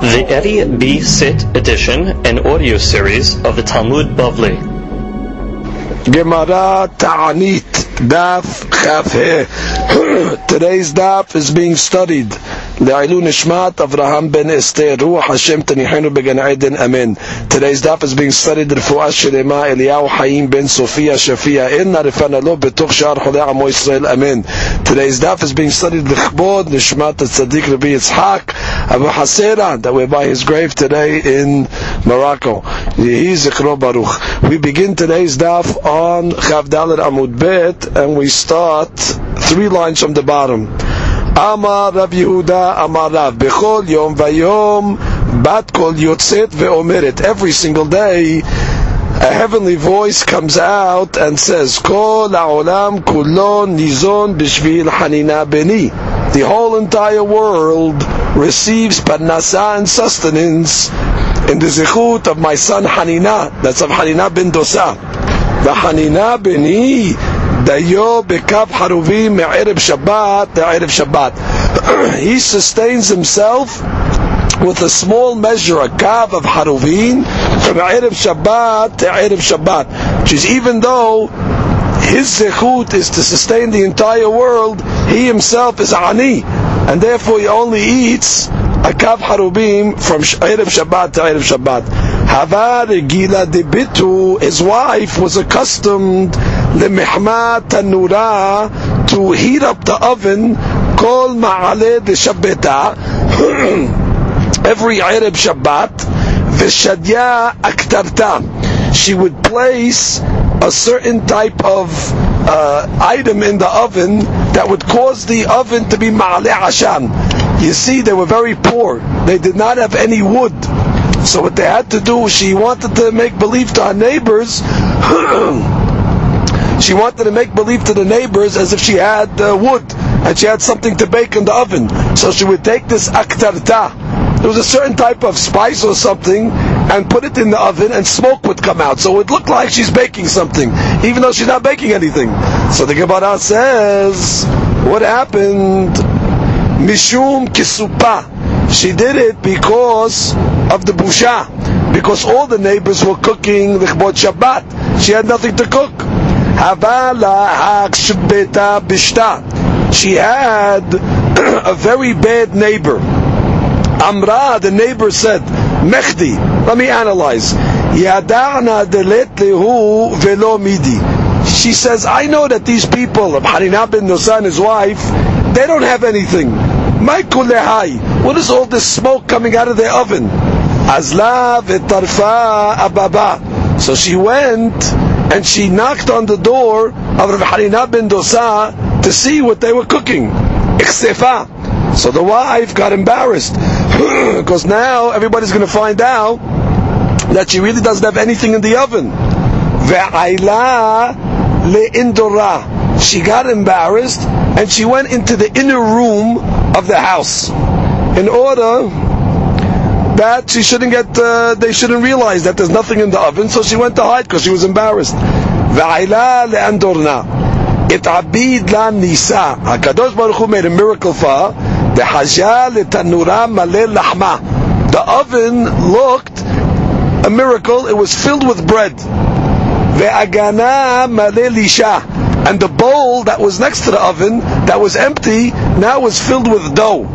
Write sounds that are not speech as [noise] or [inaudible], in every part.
The Eddie B. Sit edition and audio series of the Talmud Bavli. Gemara Ta'anit Daf Chaf [clears throat] Today's daf is being studied. לעילוי נשמת אברהם בן אסתר, רוח השם תניחנו בגן עדן, אמן. Today's daf is being studied רפואה שלמה, אליהו חיים בן סופיה שפיה, אין נרפנה לו בתוך שאר חולי עמו ישראל, אמן. Today's daf is being studied לכבוד נשמת הצדיק רבי יצחק אבו חסרה, that we're by his grave today in Morocco. יהי זכרו ברוך. We begin today's daf on Chav Dalet Amud Bet, and we start three lines from the bottom. אמר רב יהודה אמר רב בכל יום ויום בת קול יוצאת ואומרת every single day a heavenly voice comes out and says כל העולם כולו ניזון בשביל חנינה בני the whole entire world receives parnasa and sustenance in the zechut of my son Hanina that's of Hanina ben Dosa the Hanina beni דיו בקו חרובים מערב שבת לערב שבת. [clears throat] he sustains himself with a small measure, a kav of haruvin, from Erev Shabbat to Erev Shabbat. Which is even though his zechut is to sustain the entire world, he himself is ani, and therefore he only eats a kav harubim from Erev Shabbat to Erev Shabbat. Havar Gila Debitu, his wife was accustomed the mehmat tanura to heat up the oven called ma'ale de shabbeta [clears throat] every Arab Shabbat, Vishadya Aktarta. She would place a certain type of uh, item in the oven that would cause the oven to be Ma'ale Ashan. You see, they were very poor. They did not have any wood. So what they had to do, she wanted to make believe to her neighbors. [clears throat] she wanted to make believe to the neighbors as if she had uh, wood and she had something to bake in the oven. So she would take this aktarta, there was a certain type of spice or something and put it in the oven and smoke would come out. So it looked like she's baking something, even though she's not baking anything. So the Gemara says, what happened? Mishum kisupa. She did it because of the busha. Because all the neighbors were cooking the Shabbat. She had nothing to cook. She had [clears throat] a very bad neighbor. Amra, the neighbor said, Mehdi, let me analyze. Yada'na velo midi. She says, I know that these people of Hanina bin Nusan, his wife, they don't have anything. What is all this smoke coming out of their oven? Azla v'tarfa ababa. So she went and she knocked on the door of Rav Hanina bin Dosa to see what they were cooking. Iksefa. So the wife got embarrassed [clears throat] because now everybody's going to find out that she really doesn't have anything in the oven. Le'indora. She got embarrassed and she went into the inner room of the house in order that she shouldn't get, uh, they shouldn't realize that there's nothing in the oven, so she went to hide because she was embarrassed. It abid la nisa. HaKadosh Baruch Hu made a miracle for her. The hajja le'tanura maleh lahma. The oven looked a miracle. It was filled with bread. Ve'agana maleh lisha. And the bowl that was next to the oven, that was empty, now was filled with dough.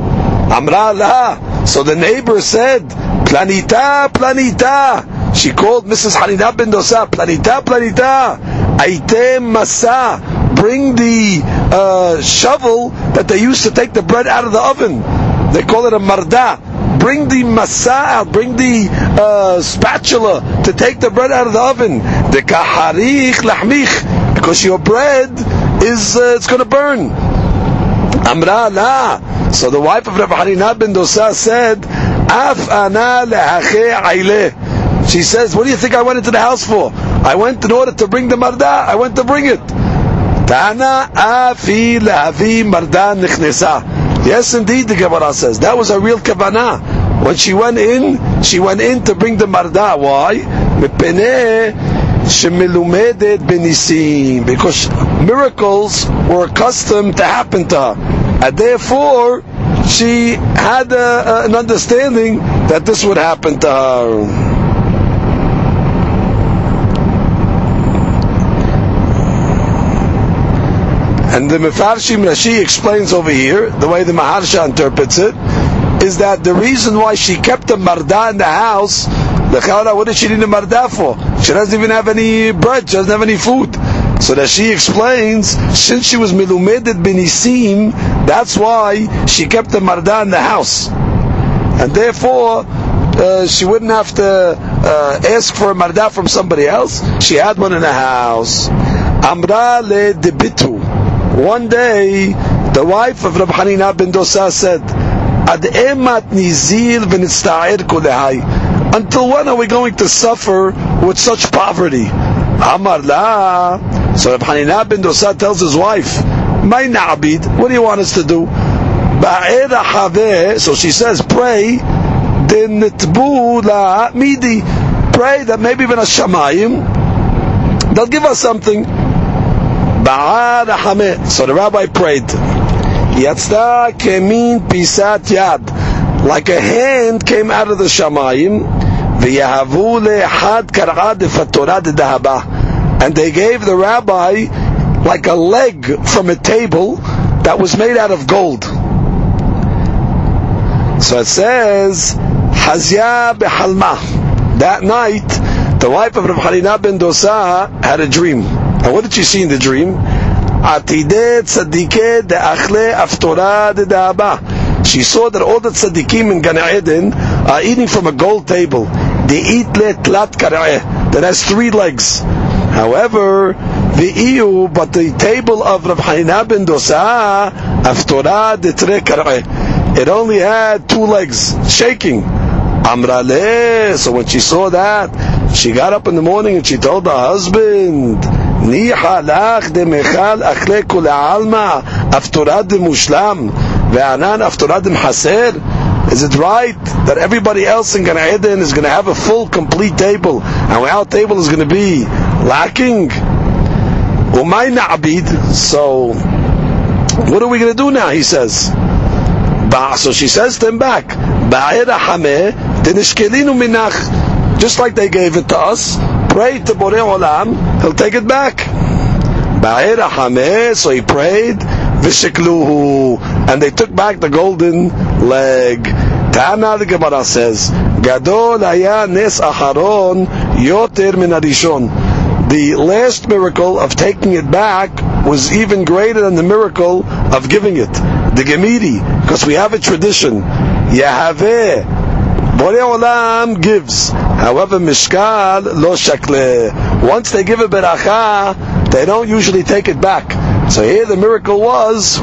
Amra laha. So the neighbor said, Planita, Planita. She called Mrs. Hanina bin Dosa, Planita, Planita. Aitem Masa. Bring the uh, shovel that they used to take the bread out of the oven. They call it a marda. Bring the masa out, bring the uh, spatula to take the bread out of the oven. The kaharich lahmich, because your bread is uh, it's going to burn. Amra la. So the wife of Rav Hanina bin Dosa said, Af ana lehache She says, what do you think I went into the house for? I went in order to bring the marda. I went to bring it. Afi lehavi marda nichnesa. Yes, indeed, the Gemara says. That was a real kavanah. When she went in, she went in to bring the marda. Why? Because miracles were accustomed to happen to her. And therefore, she had uh, an understanding that this would happen to her. And the Mefarshim Rashi explains over here, the way the Maharsha interprets it, is that the reason why she kept the marda in the house, the Chawra, what did she need a marda for? She doesn't even have any bread, she doesn't have any food. So that she explains, since she was milumedet benisim, that's why she kept the marda in the house. And therefore, uh, she wouldn't have to uh, ask for a marda from somebody else. She had one in the house. Amra le debitu. One day, the wife of Rabbi Hanina ben Dosa said, Ad emat nizil v'nitzta'ir kulehai. Until when are we going to suffer with such poverty? Amar la. So Rabbi Hanina ben Dosa tells his wife, My na'abid, what do you want us to do? So she says, pray, midi. Pray that maybe even a shamayim, they'll give us something. So the rabbi prayed, Yatzda kemin pisat yad, like a hand came out of the shamayim, v'yahavu lehad kar'ad fatorah dehaba, and they gave the rabbi like a leg from a table that was made out of gold. So it says, Hazya behalma. That night, the wife of Rav Hanina ben Dosa had a dream. And what did she see in the dream? Atide tzadike de achle aftora de da'aba. She saw that all the tzaddikim in Gan Eden are eating from a gold table. They eat le tlat kara'eh. That has three legs. However, the EU, but the table of Rav Hanina ben Dosa, aftora de tre kara'eh. It only had two legs, shaking. So when she saw that, she got up in the morning and she told her husband, ניחא לך דמכל אכלי כולי עלמא, אף דמושלם, וענן אף דמחסר? Is it right that everybody else in Gan Eden is going to have a full, complete table, and our table is going to be lacking? Umay na'abid. So, what are we going to do now? He says. So she says to him back, Just like they gave it to us, pray to Borei Olam, he'll take it back. So he prayed, Vishikluhu, and they took back the golden leg. Tana the Gemara says, Gadol haya nes acharon yoter min The last miracle of taking it back was even greater than the miracle of giving it. The Gemiri, because we have a tradition. Yahaveh Borei Olam gives. However, Mishkal lo shakle. Once they give a beracha, they don't usually take it back. So here the miracle was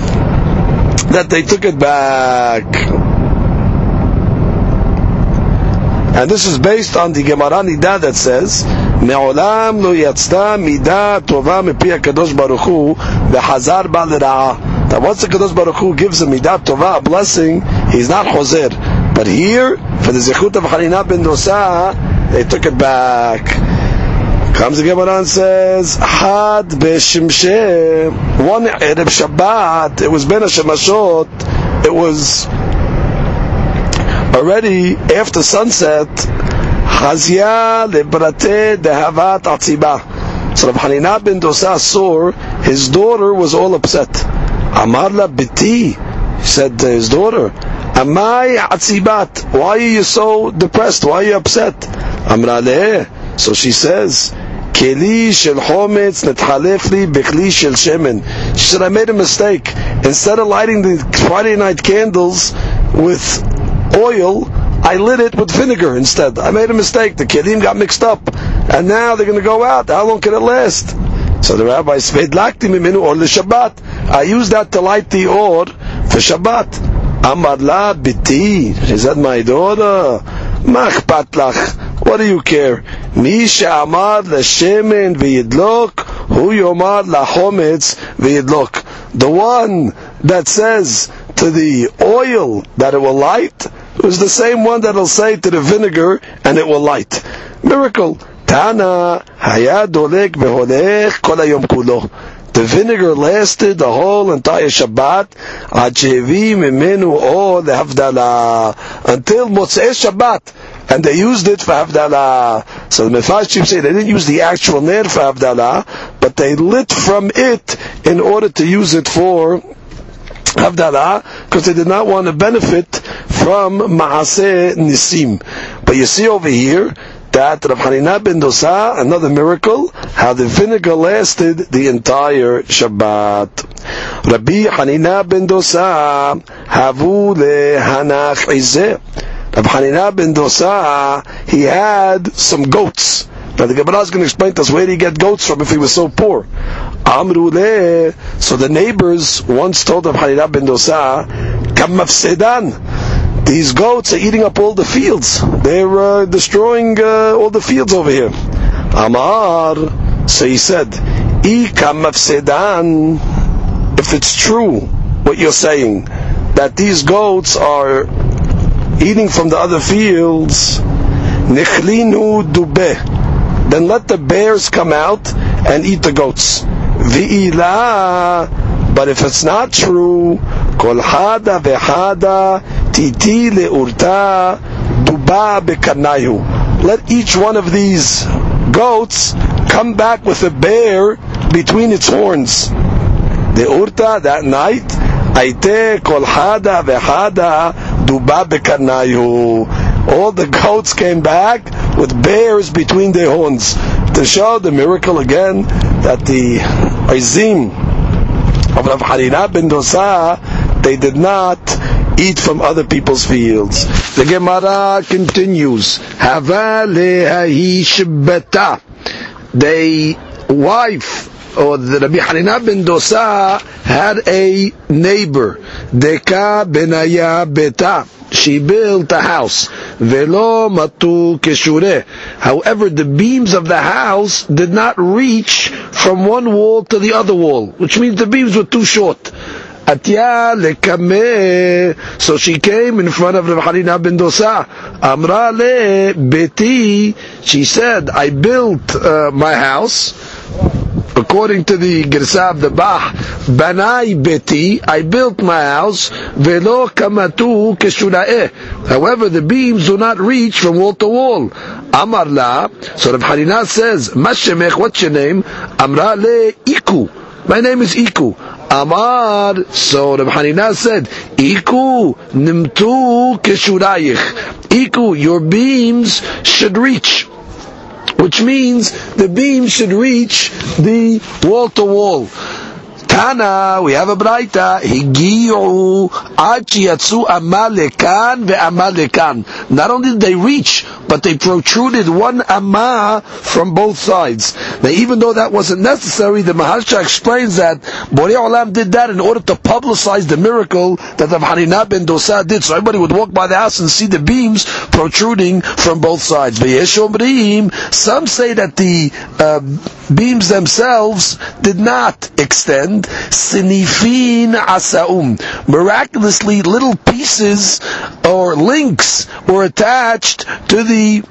that they took it back. And this is based on the Gemara Nida that says, מעולם לא יצתה מידה טובה מפי הקדוש ברוך הוא וחזר בה לרעה. That once the Kadosh Baruch Hu gives a midah tova, a blessing, he's not choser. But here, for the Zechut of Hanina ben Dosa, they took it back. Comes the Gemara and says, Had b'shimsheh, one Erev Shabbat, it was Ben Hashemashot, it was already after sunset, Chazia lebrate dehavat atziba. So Rav Hanina ben Dosa saw his daughter was all upset. Amarla biti, said to his daughter, Amai atzibat. Why are you so depressed? Why are you upset? Amra So she says, Keli shel chometz netchalef li bechli shel shemen. She said, I made a mistake. Instead of lighting the Friday night candles with oil, I lit it with vinegar instead. I made a mistake. The kelim got mixed up. And now they're going to go out. How long can it last? So the rabbi said, or Shabbat. I use that to light the or for Shabbat. Amar la biti. She said, my daughter, machpat lach. What do you care? Mi she'amar l'shemen v'yidlok, hu yomar lachometz v'yidlok. The one that says to the oil that it will light is the same one that will say to the vinegar and it will light. Miracle. Tana, haya dolek v'holech kol hayom kulo. The vinegar lasted the whole entire Shabbat, until Motzei Shabbat. And they used it for Havdalah. So the Mefarshim say they didn't use the actual Ner for Havdalah, but they lit from it in order to use it for Havdalah, because they did not want to benefit from Maaseh Nisim. But you see over here, that Rav Hanina ben Dosa, another miracle, how the vinegar lasted the entire Shabbat. Rabbi Hanina ben Dosa, havu lehanach izeh. Rabbi Hanina ben Dosa, he had some goats. Now the Gemara is going to explain to us where did he get goats from if he was so poor. Amru le. So the neighbors once told Rabbi Hanina ben Dosa, Kam mafsedan. These goats are eating up all the fields. They're uh, destroying uh, all the fields over here. Amar. So he said. If it's true what you're saying, that these goats are eating from the other fields. Then let the bears come out and eat the goats. But if it's not true, kol hada titi le'urta duba bekanayu. Let each one of these goats come back with a bear between its horns. The urta that night, aite kol hada v'hada duba bekanayu. All the goats came back with bears between their horns to show the miracle again that the Izim of Rav Hanina ben Dosa they did not eat from other people's fields. The Gemara continues. The wife or the Rabbi Hanina ben Dosa had a neighbor, Deka benaya beta. She built a house. Velo matu keshure. However, the beams of the house did not reach from one wall to the other wall, which means the beams were too short. Atya lekame. So she came in front of Rav Hanina ben Dosa. Amra le beti. She said, I built uh, my house according to the Girsab the Bah, Banai Beti, I built my house, Velo Kamatu Keshuna'eh. However, the beams do not reach from wall to wall. Amar La, so Rav Hanina says, Mashemech, what's your name? Amra Le Iku. My name is Iku. Amar, so Rav Hanina said, Iku nimtu keshurayich. Iku, your beams should reach which means the beam should reach the wall to wall. Tana, we have a braita. Higiu ad yatsu amalekan ve'amalekan. Not only did they reach, but they protruded one amma from both sides. Now, even though that wasn't necessary, the Maharsha explains that Borei Olam did that in order to publicize the miracle that the Hanina ben Dosa did, so everybody would walk by the house and see the beams protruding from both sides. Some say that the uh, beams themselves did not extend. Sinifin asaum. Miraculously, little pieces or links were attached to the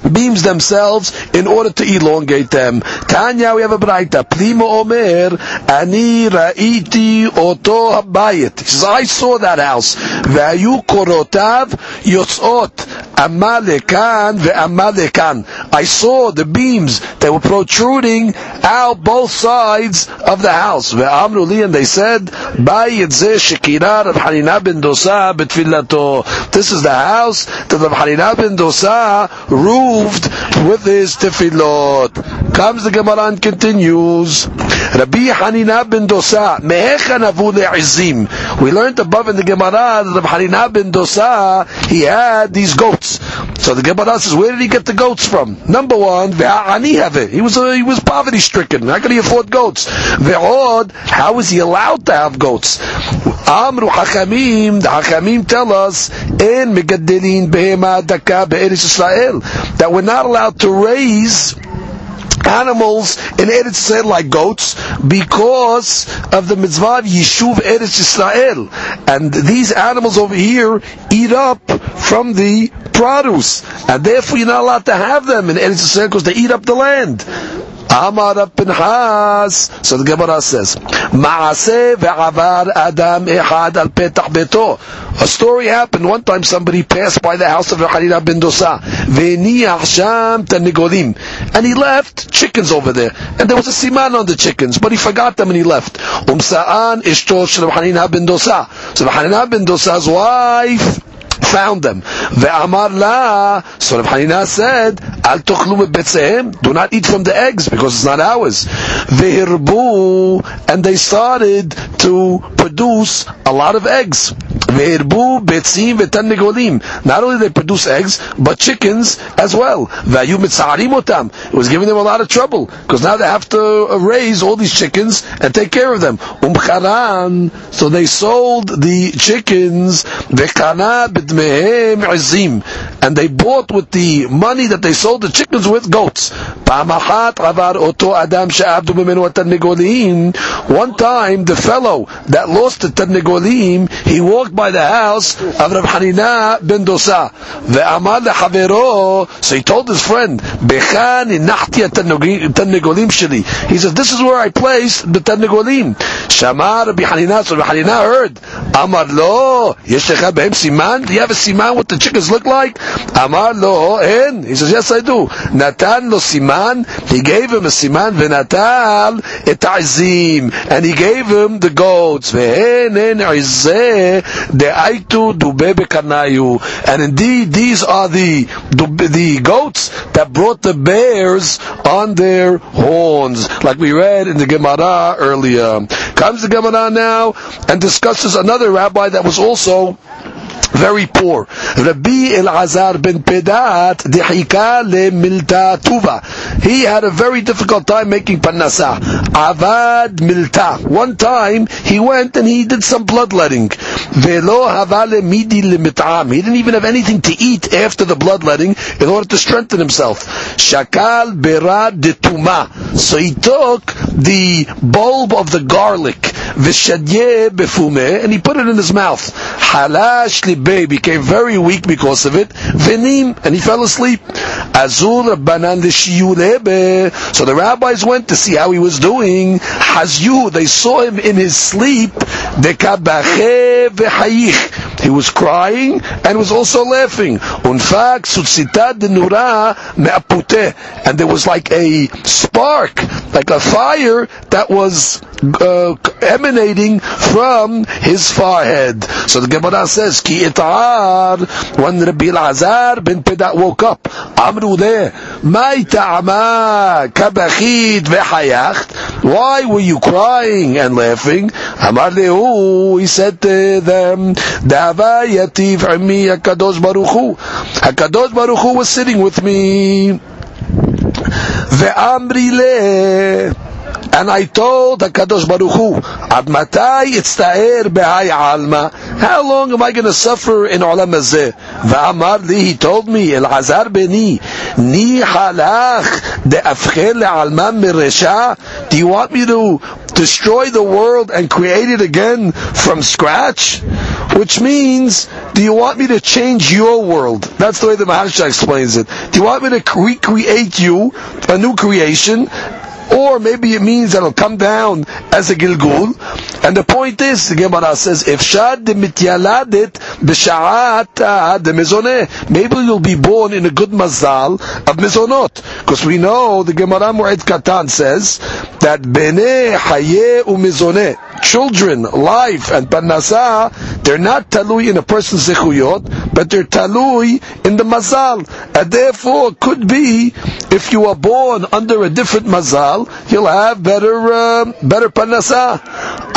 beams themselves in order to elongate them. Tanya, we have a braita. Plimo omer, ani ra'iti oto habayit. He says, I saw that house. Ve'ayu korotav yotzot. Amalekan ve'amalekan. I saw the beams that were protruding out both sides of the house. Ve'amru and they said, Bayit ze shekira Rav Hanina ben Dosa betfilato. This is the house that Rav Hanina ben Dosa ruled moved with his tefillot. Comes the Gemara and continues. Rabbi Hanina ben Dosa, mehecha navu le'izim. We learned above in the Gemara that Rabbi Hanina ben Dosa, he had these goats. So the Gemara says, where did he get the goats from? Number one. He was uh, he was poverty stricken. How could he afford goats? Ve'od, how was he allowed to have goats? Amru Hachamim, the Hachamim tell us, in megadelin behema daka be'eretz Israel, that we're not allowed to raise animals in Eretz Israel like goats because of the mitzvah of Yishuv Eretz Israel. And these animals over here eat up from the produce. And therefore you're not allowed to have them in Eretz Israel because they eat up the land. Amar Pinchas. So the Gemara says, adam ehad al petach beto. A story happened one time. Somebody passed by the house of Hanina ben Dosa. Ve'niach sham tanigolim, and he left chickens over there, and there was a siman on the chickens, but he forgot them and he left. Umsa'an ishto shel ben Dosa. So Hanina ben Dosa's wife found them. Ve'amar la, so Rav Hanina said, al tochlu do not eat from the eggs because it's not ours. Ve'irbu, and they started to produce a lot of eggs. Ve'irbu betzim ve'tannegolim. Not only they produce eggs, but chickens as well. Ve'ayu mitzarim otam. It was giving them a lot of trouble because now they have to uh, raise all these chickens and take care of them. Umcharan, so they sold the chickens. Ve'kana mehem izim, and they bought with the money that they sold the chickens with goats. One time, the fellow that lost the Tarnegolim, he walked by the house of Rav Hanina ben Dosa. So he told his friend, He says, this is where I placed the Tarnegolim. Shamar Rabbi so Rabbi Hanina heard, Amar lo, yesh lecha siman, do you have a siman what the chickens look like? Amar lo, en. He says, yes I do. Natan lo siman, he gave him a siman, v'natal et azim, and he gave him the goats. Ve'en en de'aitu dube bekanayu. And indeed, these are the, the goats that brought the bears on their horns, like we read in the Gemara earlier. Comes the Gemara now and discusses another rabbi that was also very poor. Rabbi Elazar ben Pedat dehika le milta tuva. He had a very difficult time making panasa. Avad milta. One time he went and he did some bloodletting. Velo havale midi limit'am. He didn't even have anything to eat after the bloodletting in order to strengthen himself. Shakal berad de tuma. So he took the bulb of the garlic, v'shadye befume, and he put it in his mouth. Halash libay became very weak because of it. Venim, and he fell asleep. Azul banan So the rabbis went to see how he was doing. Hazyu, they saw him in his sleep. He was crying and was also laughing. Unfak sutzitad nura me'apute. And there was like a spark, like a fire that was uh, emanating from his forehead. So the Gemara says, Ki itar, when Rabbi Elazar ben Pedat woke up, Amru there, Mai ta'ama kabachid vehayacht. Why were you crying and laughing? Amar lehu, he said to them, Dava yativ ami HaKadosh Baruch Hu. HaKadosh Baruch Hu was sitting with me. Ve'amri le and I told HaKadosh Baruch Hu, Ad matai itztaer behai alma. How long am I going to suffer in olam hazeh? V'amar li, he told me, El Hazar beni, ni halach de'afcher le'alma miresha. Do you want me to destroy the world and create it again from scratch? Which means, do you want me to change your world? That's the way the Maharsha explains it. Do you want me to recreate you, a new creation, or maybe it means that it'll come down as a gilgul. And the point is, the Gemara says, if shad mityaladet b'sha'at de mezoneh, maybe you'll be born in a good mazal of mezonot. Because we know the Gemara Mu'ed Katan says that bene haye umezoneh, children, life, and parnasa, they're not talui in a person's zechuyot, but they're talui in the mazal. And therefore, could be, if you are born under a different mazal, you'll have better, uh, better parnasa.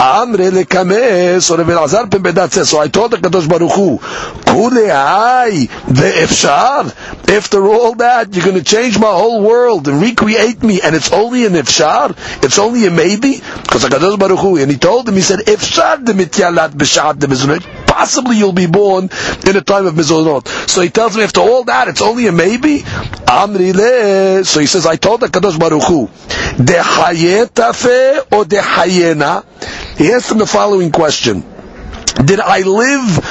Amre lekameh, so Rabbi Elazar ben Pedat says, so I told the Kadosh Baruch Hu, kulehai ve'efshar, after all that, you're going to change my whole world and recreate me, and it's only an ifshar, it's only a maybe, because Kadosh Baruch Hu, and he told him, he said, ifshar de mityalat b'shat de mizunot, possibly you'll be born in a time of mizunot. So he tells me, after all that, it's only a maybe? Amri le, so he says, I told the Kadosh Baruch Hu, de hayetafe or de hayena? He asked him the following question. Did I live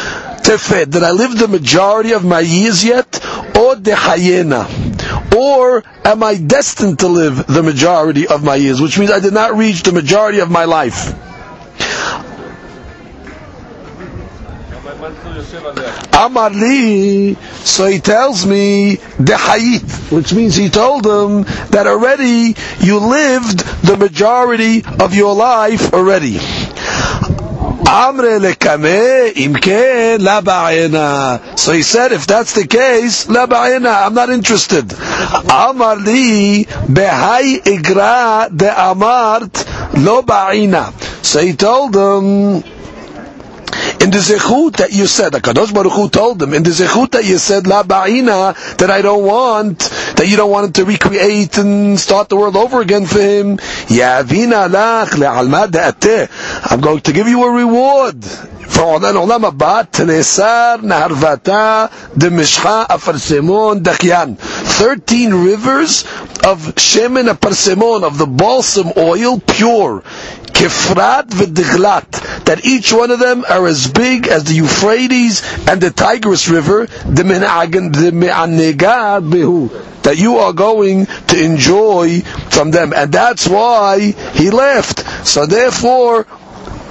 tefet? Did I live the majority of my years yet? Or de hayena? or am I destined to live the majority of my years, which means I did not reach the majority of my life. Amarli, so he tells me the hayit, which means he told him that already you lived the majority of your life already. Amre lekame imke la ba'ina. So he said, if that's the case, la ba'ina, I'm not interested. Amar li behai igra de amart lo. So he told them, in the zechut that you said, the Kadosh Baruch Hu told them, in the zechut that you said, La Ba'ina, that I don't want, that you don't want him to recreate and start the world over again for him. Yavina lach le'alma I'm going to give you a reward. For עולם עולם הבא, תנסר נהרבתה דמשחה אפרסמון דחיין. 13 rivers of shemen aparsemon, of the balsam oil, pure. Kefrat v'diglat, that each one of them are as big as the Euphrates and the Tigris River, the that you are going to enjoy from them. And that's why he left. So therefore,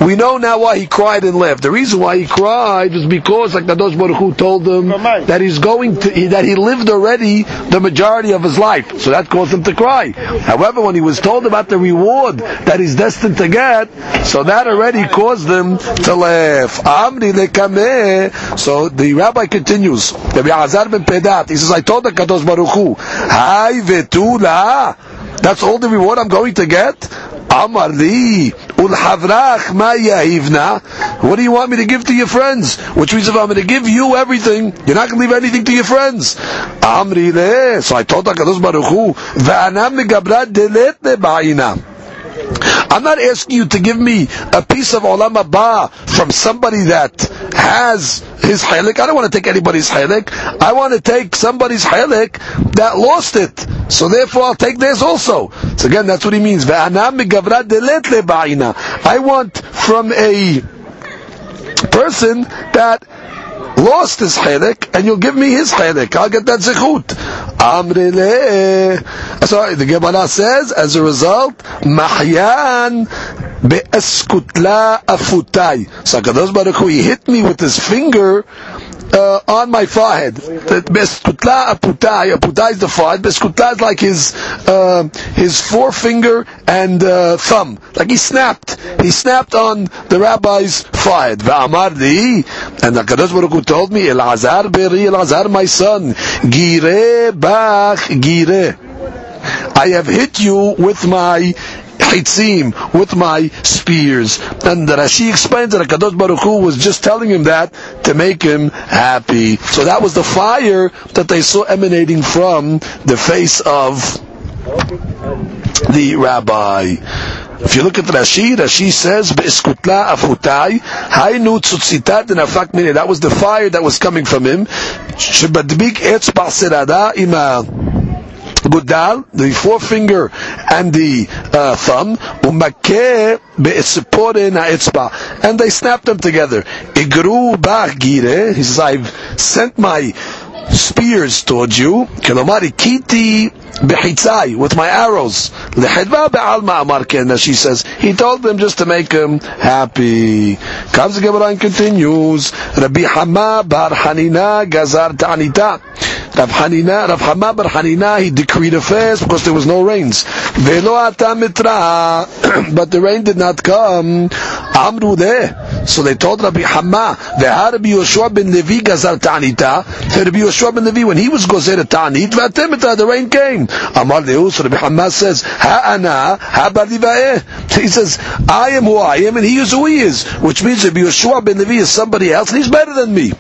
we know now why he cried and left. The reason why he cried was because, like Kadosh Baruch Hu told him that he's going to, that he lived already the majority of his life. So that caused him to cry. However, when he was told about the reward that he's destined to get, so that already caused him to laugh. So the rabbi continues. Rabbi Azar ben Pedat. He says, I told the Kadosh Baruch Hu. That's all the reward I'm going to get? Amar li ulhavrach ma yahivna. What do you want me to give to your friends? Which means if I'm going to give you everything, you're not going to leave anything to your friends. Amri le. So I told Hakadosh Baruch Hu, ve'anam megabra delet ba'ina. I'm not asking you to give me a piece of olam haba from somebody that has his chalik. I don't want to take anybody's chalik. I want to take somebody's chalik that lost it. So therefore, I'll take theirs also. So again, that's what he means. I want from a person that lost his chalik, and you'll give me his chalik. I'll get that zechut. Amrile. Eh, sorry, the Gemara says, as a result, mahyan be'eskutla afutai. So Kadosh Baruch Hu, he hit me with his finger uh, on my forehead. Beskutla aputai. Aputai is the forehead. Beskutla is like his uh, his forefinger and uh, thumb. Like he snapped. He snapped on the rabbi's forehead. Va'amar. And the Kadosh Baruch Hu told me, Elazar beri, Elazar my son, gire bach gire. I have hit you with my chitzim, with my spears. And the Rashi explains that Kadosh Baruch Hu was just telling him that to make him happy. So that was the fire that they saw emanating from the face of the rabbi. If you look at Rashi, Rashi says, "Be'eskutla afutai, hainu tzutzitat nafak mine." That was the fire that was coming from him. Shebadbik etz ba'serada ima gudal, the forefinger and the uh, thumb, umakeh be'esipore na'etzba, and they snapped them together. Igru ba'gire, he says, I've sent my spears towards you, kelomari kiti behitzai, with my arrows. Lehedva be'alma amar she says, he told them just to make them happy. Comes the Gemara and continues, Rabbi Hama bar Hanina gazar ta'anita. Rav Hanina, Rav Hama bar Hanina, he decreed a fast because there was no rains. Velo mitra, [clears throat] but the rain did not come. Amru there. So they told Rabbi Hama, Ve'ha Rabbi Yoshua ben Levi gazar ta'anita. Rabbi Yoshua ben Levi, when he was gozer ta'anit, v'atemita, the rain came. Amar Leus, Rabbi Hama says, Ha'ana, ha'baliva'eh. He says, I am who I am, and he is who he is. Which means Rabbi Yoshua ben Levi is somebody else, and he's better than me.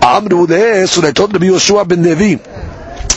Amru there, so they told Rabbi Yoshua ben Levi,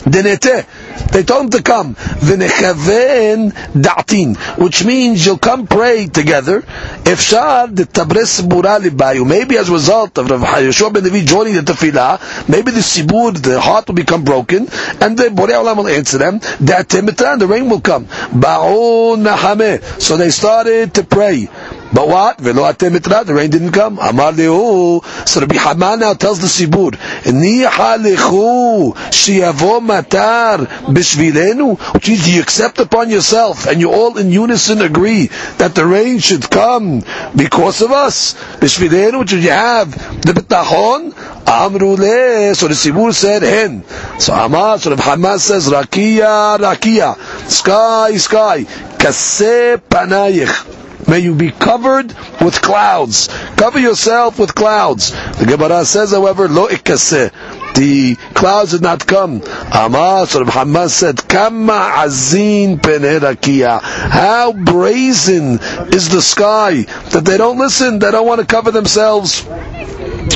Denete. They told him to come. V'nechaven da'tin. Which means you'll come pray together. If the tabres libayu. Maybe as a result of Rav Yeshua ben Levi joining the tefillah, maybe the sibur, the heart will become broken, and the Borei Olam will answer them. That the rain will come. Nahame. So they started to pray. But what? Velo atem mitra, the rain didn't come. Amar lehu. So Rabbi Hama now tells the Sibur, Niha lechu shiyavo matar bishvilenu. Which means you accept upon yourself and you all in unison agree that the rain should come because of us. Bishvilenu, which you have the bitachon. Amru le. So the Sibur said, hen. So Amar, so Rabbi Hama says, rakia, rakia. Sky, sky. Kase panayich. May you be covered with clouds. Cover yourself with clouds. The Gemara says, however, lo ikase. The clouds did not come. Amar, so Muhammad said, Kama azin penerakia. How brazen is the sky that they don't listen, they don't want to cover themselves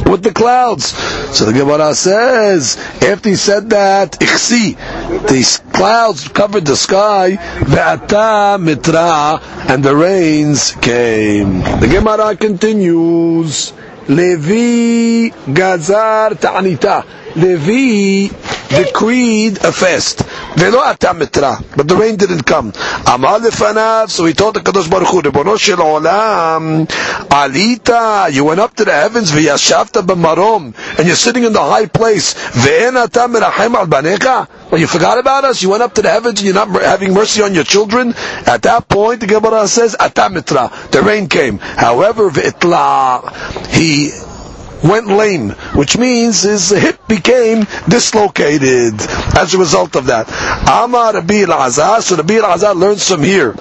with the clouds. So the Gemara says, after he said that, Ichsi, these clouds covered the sky, Ve'ata mitra, and the rains came. The Gemara continues, Levi gazar ta'anita. Levi decreed a fast. But the rain didn't come. Amal lefanav, so he told the Kadosh Baruch Hu, Ribono shel olam, alita, you went up to the heavens, v'yashavta b'marom, and you're sitting in the high place. Ve'en atam merachem al banecha. Well, you forgot about us. You went up to the heavens, and you're not having mercy on your children. At that point, the Gemara says, atamitra, the rain came. However, he went lame, which means his hip became dislocated as a result of that. Amar Rabbi Azar, so Rabbi Azar learns from here.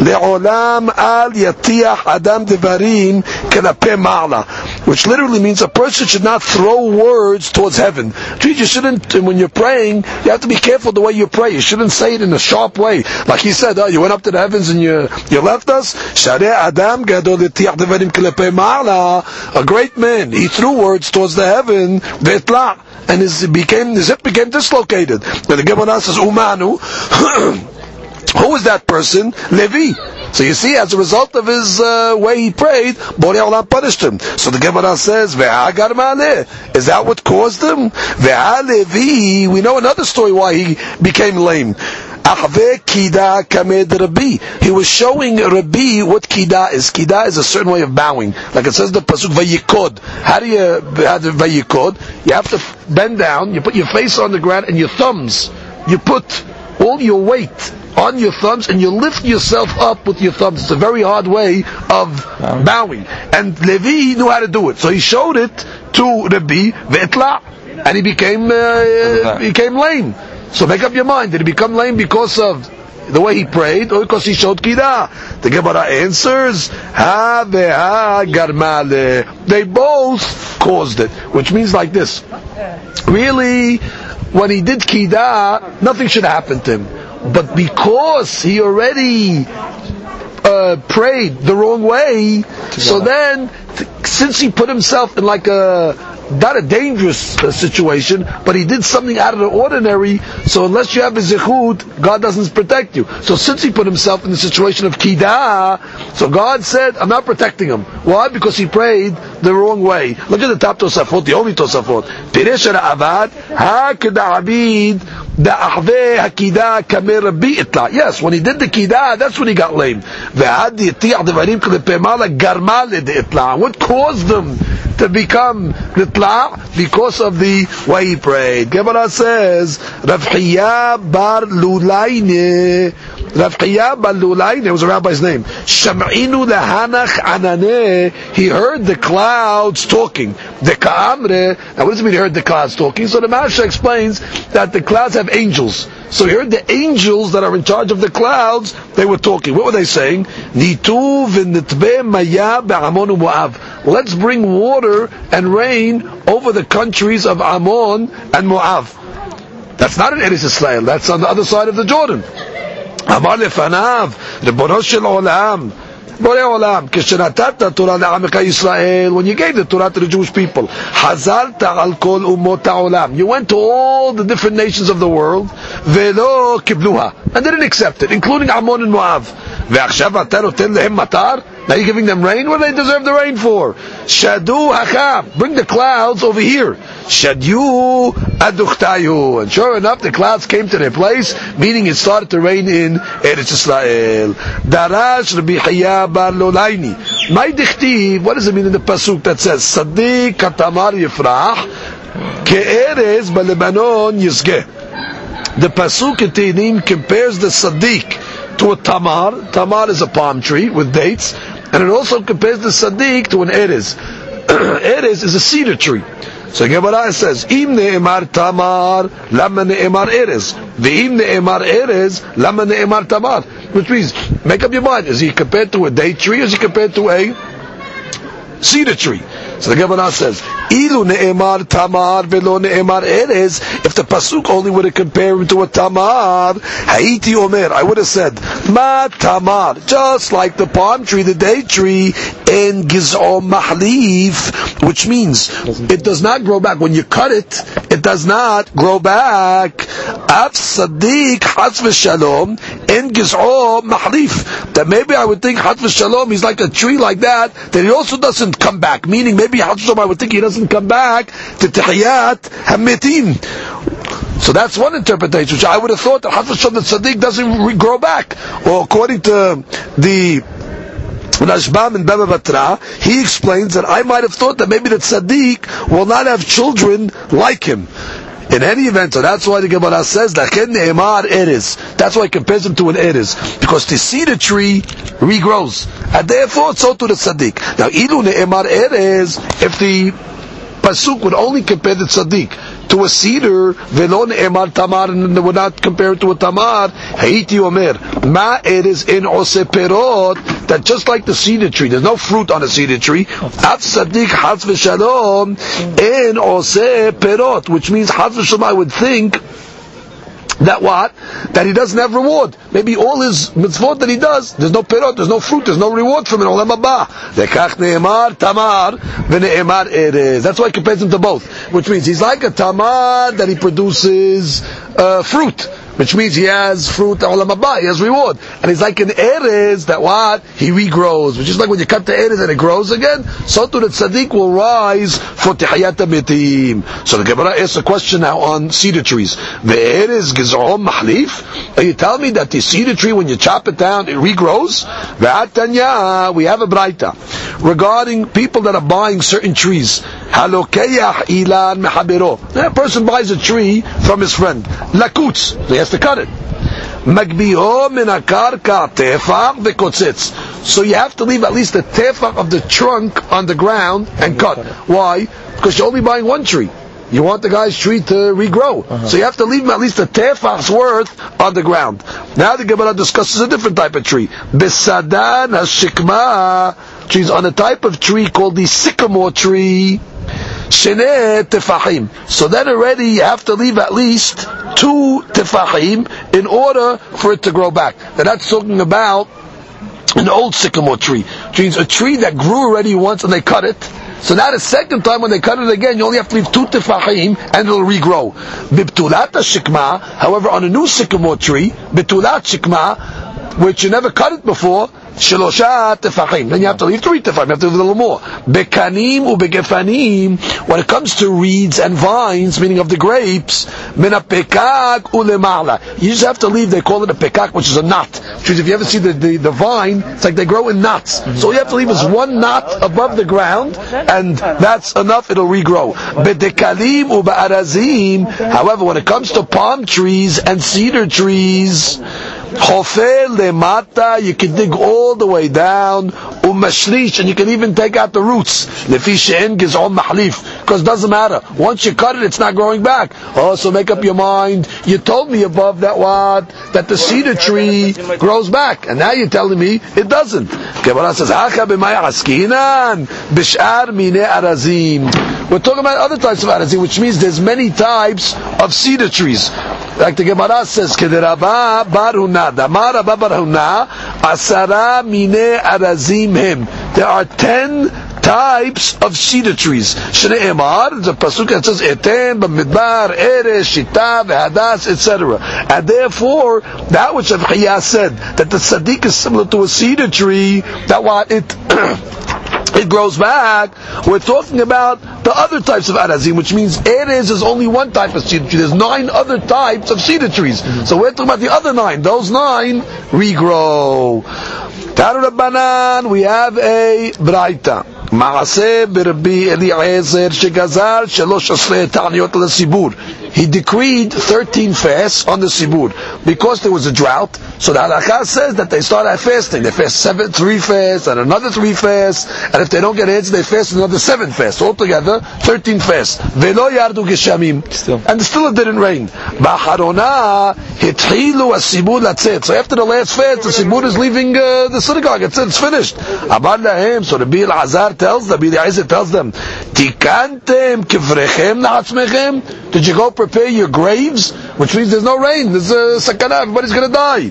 לעולם אל יטיח אדם דברים כלפי מעלה, which literally means a person should not throw words towards heaven. You shouldn't, when you're praying, you have to be careful the way you pray. You shouldn't say it in a sharp way. Like he said, oh, you went up to the heavens and you, you left us. Adam gadol devarim k'lepei ma'ala. A great man, he threw words towards the heaven, ve'etla, and his, became, his hip became dislocated. And the Gemara says, umanu, [clears throat] Who is that person? Levi. So you see, as a result of his uh, way he prayed, Borei Olam punished him. So the Gemara says. Is that what caused him? Ve'alevi. We know another story why he became lame. He was showing Rabbi what kida is. Kida is a certain way of bowing. Like it says the pasuk vayikod. How do you have the vayikod? You have to bend down. You put your face on the ground and your thumbs. You put all your weight on your thumbs and you lift yourself up with your thumbs. It's a very hard way of bowing. And Levi knew how to do it. So he showed it to Rabbi Ve'etla. And he became, uh, became lame. So make up your mind. Did he become lame because of the way he prayed or because he showed Kida? The Gemara answers, garmale. They both caused it. Which means like this. Really, when he did Kida, nothing should happen to him but because he already uh, prayed the wrong way, so then since he put himself in like a not a dangerous uh, situation, but he did something out of the ordinary. So unless you have a zichud, God doesn't protect you. So since he put himself in the situation of kidah, so God said, "I'm not protecting him." Why? Because he prayed the wrong way. Look at the top Tosafot, the only Tosafot. Piresh avad ha abid Yes, when he did the kidah, that's when he got lame. What caused them to become nitla? Because of the way he prayed. Gemara says, Rav bar Lulayne, Rav bar Lulayne, was a rabbi's name. Sham'inu lehanach anane, he heard the clouds talking. The ka'amre, now what does it mean he heard the clouds talking? So the Maharsha explains that the clouds have angels. So he heard the angels that are in charge of the clouds, they were talking. What were they saying? Let's bring water and rain over the countries of Ammon and Moav. That's not in Eretz Israel. That's on the other side of the Jordan. בורא עולם, כשנתת תורה לעמך ישראל, when you gave the Torah to the Jewish people, חזרת על כל אומות העולם. You went to all the different nations of the world, ולא קיבלוה. And they didn't accept it, including Ammon and Moab. Now you're giving them rain? What do they deserve the rain for? Shadu hakam. Bring the clouds over here. Shadu aduchtayu. And sure enough, the clouds came to their place, meaning it started to rain in Eretz Israel. Darash Rabbi bar Lolaini. My dichtiv, what does it mean in the Pasuk that says, Sadi katamar yifrah, ke'erez balebanon yizgeh. The Pasuk in Tehillim compares the Sadiq to a tamar. Tamar is a palm tree with dates, and it also compares the Sadiq to an erez. [clears throat] erez is a cedar tree. So Gemara says, "Im ne'emar tamar, lama ne'emar erez. Ve'im ne'emar erez, lama ne'emar tamar." Which means, make up your mind: is he compared to a date tree, or is he compared to a cedar tree? So the Gemara says, "Ilu ne'emar tamar velo ne'emar erez." If the pasuk only would have compared him to a tamar, haiti omer, I would have said, "Ma tamar," just like the palm tree, the date tree, in giz'o mahlif, which means it does not grow back. When you cut it, it does not grow back. Af sadiq v'shalom in giz'o mahlif. That maybe I would think has v'shalom, he's like a tree like that, that he also doesn't come back. Meaning maybe Hashem, I would think he doesn't come back to Tahiyat Hamitim. So that's one interpretation, which I would have thought that Hashem the Tzaddik doesn't grow back. Or according to the Rashbam and Baba Batra, he explains that I might have thought that maybe the Tzaddik will not have children like him. In any event, so that's why the Gemara says Lachen ne'emar eres. That's why it compares him to an eres because the tree regrows, and therefore so to the tzaddik. Now, ilu ne'emar eres. If the pasuk would only compare the tzaddik to a cedar, velo ne'emar tamar, and would not compare it to a tamar. Haiti omer ma eres in ose perot. That just like the cedar tree, there's no fruit on a cedar tree. At sadik has v'shalom in ose perot, which means has v'shalom. I would think that what? That he doesn't have reward. Maybe all his mitzvot that he does, there's no perot, there's no fruit, there's no reward from it. Olam haba. Lekach ne'emar tamar v'ne'emar erez. That's why he compares him to both. Which means he's like a tamar that he produces uh, fruit. Which means he has fruit, he has reward. And he's like an erez that what? He regrows. Which is like when you cut the erez and it grows again, so too the tzaddik will rise for tihayat mitim. So the Gemara asks a question now on cedar trees. The erez gizom mahlif? Are you telling me that the cedar tree, when you chop it down, it regrows? V'atanya, we have a braita regarding people that are buying certain trees. Halokeyah ilan mehabero. A person buys a tree from his friend. Lakutz. Has to cut it. Magbiho min akarka tefach v'kotzitz. So you have to leave at least a tefach of the trunk on the ground and cut. Why? Because you're only buying one tree. You want the guy's tree to regrow. So you have to leave him at least a tefach's worth on the ground. Now the Gemara discusses a different type of tree. Besadan hashikma, is on a type of tree called the sycamore tree. Shene tefachim. So then already you have to leave at least two tefachim in order for it to grow back. Now that's talking about an old sycamore tree, which means a tree that grew already once and they cut it. So now the second time when they cut it again, you only have to leave two tefachim and it'll regrow. Bibtulat shikma, however, on a new sycamore tree, bitulat shikma, which you never cut it before, Shelosha tefachim. Then you have to leave three tefachim. You have to leave a little more. Bekanim ubegefanim. When it comes to reeds and vines, meaning of the grapes, mina pekak ulemala. You just have to leave. They call it a pekak, which is a knot. Is if you ever see the, the, the vine, it's like they grow in knots. So all you have to leave is one knot above the ground, and that's enough. It'll regrow. Bedekalim ubearazim. However, when it comes to palm trees and cedar trees. Chofer lemata, you can dig all the way down. Umashlish, and you can even take out the roots. Lefi she'en gizon mahlif, because it doesn't matter. Once you cut it, it's not growing back. Oh, so make up your mind. You told me above that what that the cedar tree grows back, and now you're telling me it doesn't. Gemara says, "Hacha b'maya askinan b'shar mine arazim." We're talking about other types of arazim, which means there's many types of cedar trees. Like the Gemara says, "Kederaba baruna damar baruna asara mine arazim him." There are ten types of cedar trees. Shne'emar, the pasuk that says etem, b'midbar, eres, shita, v'hadas, etc. And therefore, that which Avchiyah said that the tzaddik is similar to a cedar tree, that what it it grows back. We're talking about the other types of arazim, which means Erez is only one type of cedar tree. There's nine other types of cedar trees. Mm-hmm. So we're talking about the other nine. Those nine regrow. Taru Rabbanan, we have a Braita. מעשה ברבי אליעזר שגזר שלוש עשרה תעניות לציבור he decreed 13 fasts on the Sibur because there was a drought. So the halakha says that they start at fasting. They fast seven, three fasts, and another three fasts, and if they don't get answers, they fast another seven fasts. Altogether, 13 fasts. Velo yardu geshamim. And still it didn't rain. Ba'harona hitchilu as-sibur latzet. So after the last fast, the Sibur is leaving uh, the synagogue. It's, it's finished. Abar lahem. So the Bil Azar tells them, Bil tells them, Tikantem kivrechem na'atzmechem. Did you go prepare your graves, which means there's no rain. There's a sakana. Everybody's to die.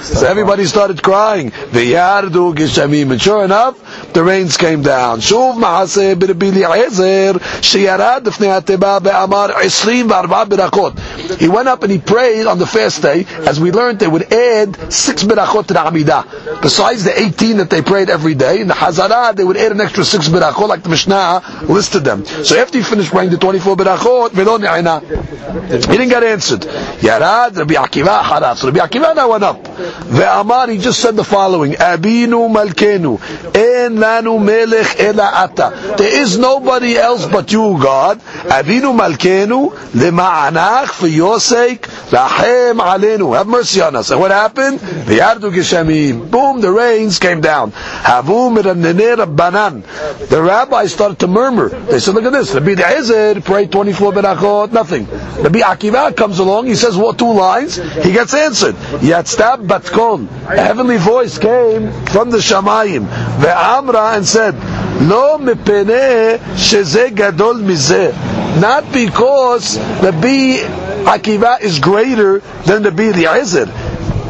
So everybody started crying. And sure enough, the rains came down. שוב מעשה ברבי אליעזר שירד לפני התיבה ואמר עשרים וארבע ברכות. He went up and he prayed on the first day. As we learned, they would add six berachot to the Amidah. Besides the 18 that they prayed every day, in the Hazara, they would add an extra six berachot, like the Mishnah listed them. So after he finished praying the 24 berachot, he didn't get answered. Yarad, Rabbi Akiva, Haraf. So Rabbi Akiva now went up. Ve'amar, he just said the following, Abinu malkenu, en lanu melech ela ata. There is nobody else but you, God. Abinu malkenu, lema'anach, for your sake, lahem alenu. Have mercy on us. And what happened? V'yardu geshamim. Boom, the rains came down. Havu banan. The rabbis started to murmur. They said, look at this. Rabbi Eliezer prayed 24 berachot, nothing. Rabbi Akiva comes along, he says, what, two lines? He gets answered. Yatstab batkon. A heavenly voice came from the Shamayim. And said, Lo mepene sheze gadol mizeh. Not because the B Akiva is greater than the B Eliezer.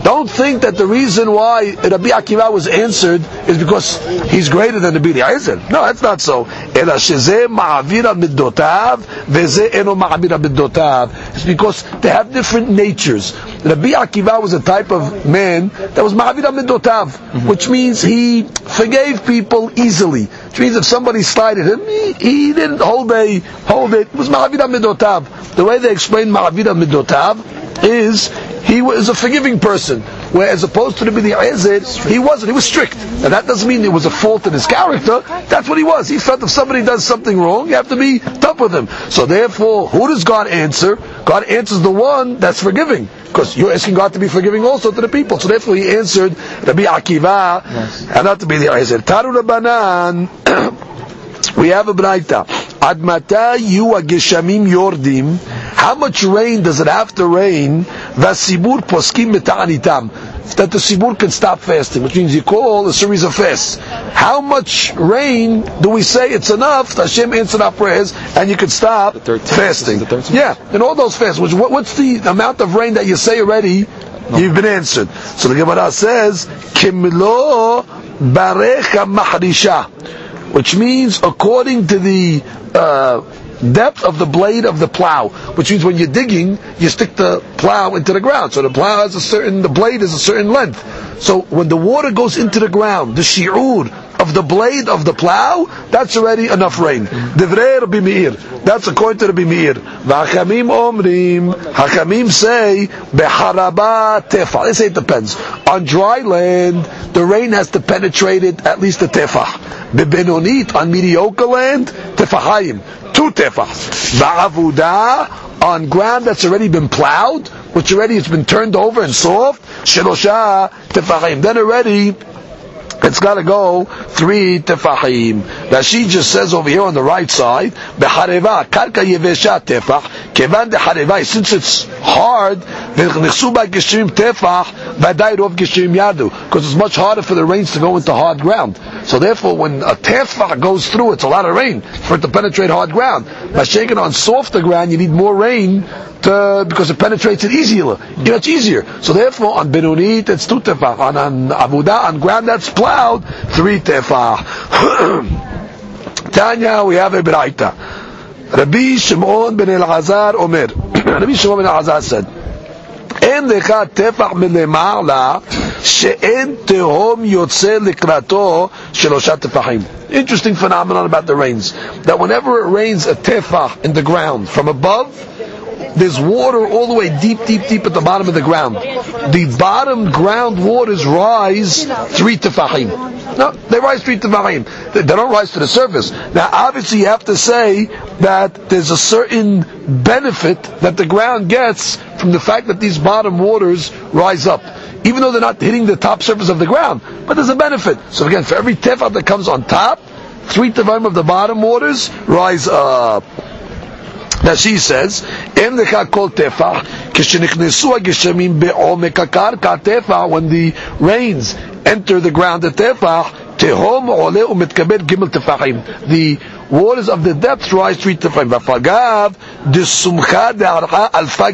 Don't think that the reason why Rabbi Akiva was answered is because he's greater than the Rabbi Eliezer. No, that's not so. It's because they have different natures. Rabbi Akiva was a type of man that was ma'avira midotav, mm-hmm. which means he forgave people easily. Which means if somebody slighted him, he, he didn't hold a hold it. It was ma'avira midotav. The way they explain ma'avira midotav is he was a forgiving person, where as opposed to the Bidi Ezed, he wasn't. He was strict. And that doesn't mean there was a fault in his character. That's what he was. He felt if somebody does something wrong, you have to be tough with him. So therefore, who does God answer? God answers the one that's forgiving. Because you're asking God to be forgiving also to the people. So therefore he answered Rabbi Akiva, yes. and not to be the said, Taru Rabbanan, [clears throat] we have a Braita. Admata yu geshamim yordim. How much rain does it have to rain? Vasibur poskim mitanitam. That the sibur can stop fasting, which means you call a series of fasts. How much rain do we say it's enough? Hashem answered our prayers, and you can stop fasting. Yeah, in all those fasts. Which, what, what's the amount of rain that you say already? No. You've been answered. So the Gemara says, "Kimlo barecha mahrisha." which means according to the uh, depth of the blade of the plow, which means when you're digging, you stick the plow into the ground. So the plow has a certain, the blade is a certain length. So when the water goes into the ground, the shi'ur of the blade of the plow, that's already enough rain. Divrei Rabbi Meir. That's according to the Meir. V'hachamim omrim, hachamim say, beharaba tefa. They say it depends. On dry land, the rain has to penetrate it at least a tefah. Bebenonit, on mediocre land, tefahayim two tefahs. Ba'avuda, on ground that's already been plowed, which already has been turned over and soft, shelosha tefahim. Then already, it's got to go three tefahim. Rashi just says over here on the right side, behareva karka yevesha tefah, כיוון דחרבה, since it's hard, ונכנסו בה גשמים טפח, ודאי רוב גשמים ירדו. Because it's much harder for the rains to go into hard ground. So therefore, when a tefach goes through, it's a lot of rain for it to penetrate hard ground. By shaking on softer ground, you need more rain to, because it penetrates it easier. You know, it's easier. So therefore, on Benunit, it's two tefach. On, on Abuda, on ground that's plowed, three tefach. [coughs] Tanya, we have a Beraita. Rabbi Shimon ben Elazar Omer. Rabbi Shimon ben Elazar said, אין לך טפח מלמעלה שאין תהום יוצא לקראתו שלושה טפחים. Interesting phenomenon about the rains. That whenever it rains a tefach in the ground from above, there's water all the way deep, deep, deep at the bottom of the ground. The bottom ground waters rise three tefachim. No, they rise three tefachim. They, they don't rise to the surface. Now, obviously, you have to say that there's a certain benefit that the ground gets from the fact that these bottom waters rise up. Even though they're not hitting the top surface of the ground, but there's a benefit. So again, for every tefach that comes on top, three tefachim of the bottom waters rise up that she says, "Em lecha kol tefach kisheniknesu hageshamim be'omek hakarka tefach." When the rains enter the ground at tefach, tehom ole umetkabed gimel tefachim. The waters of the depths rise three tefachim. Vafagav disumcha de'archa alfa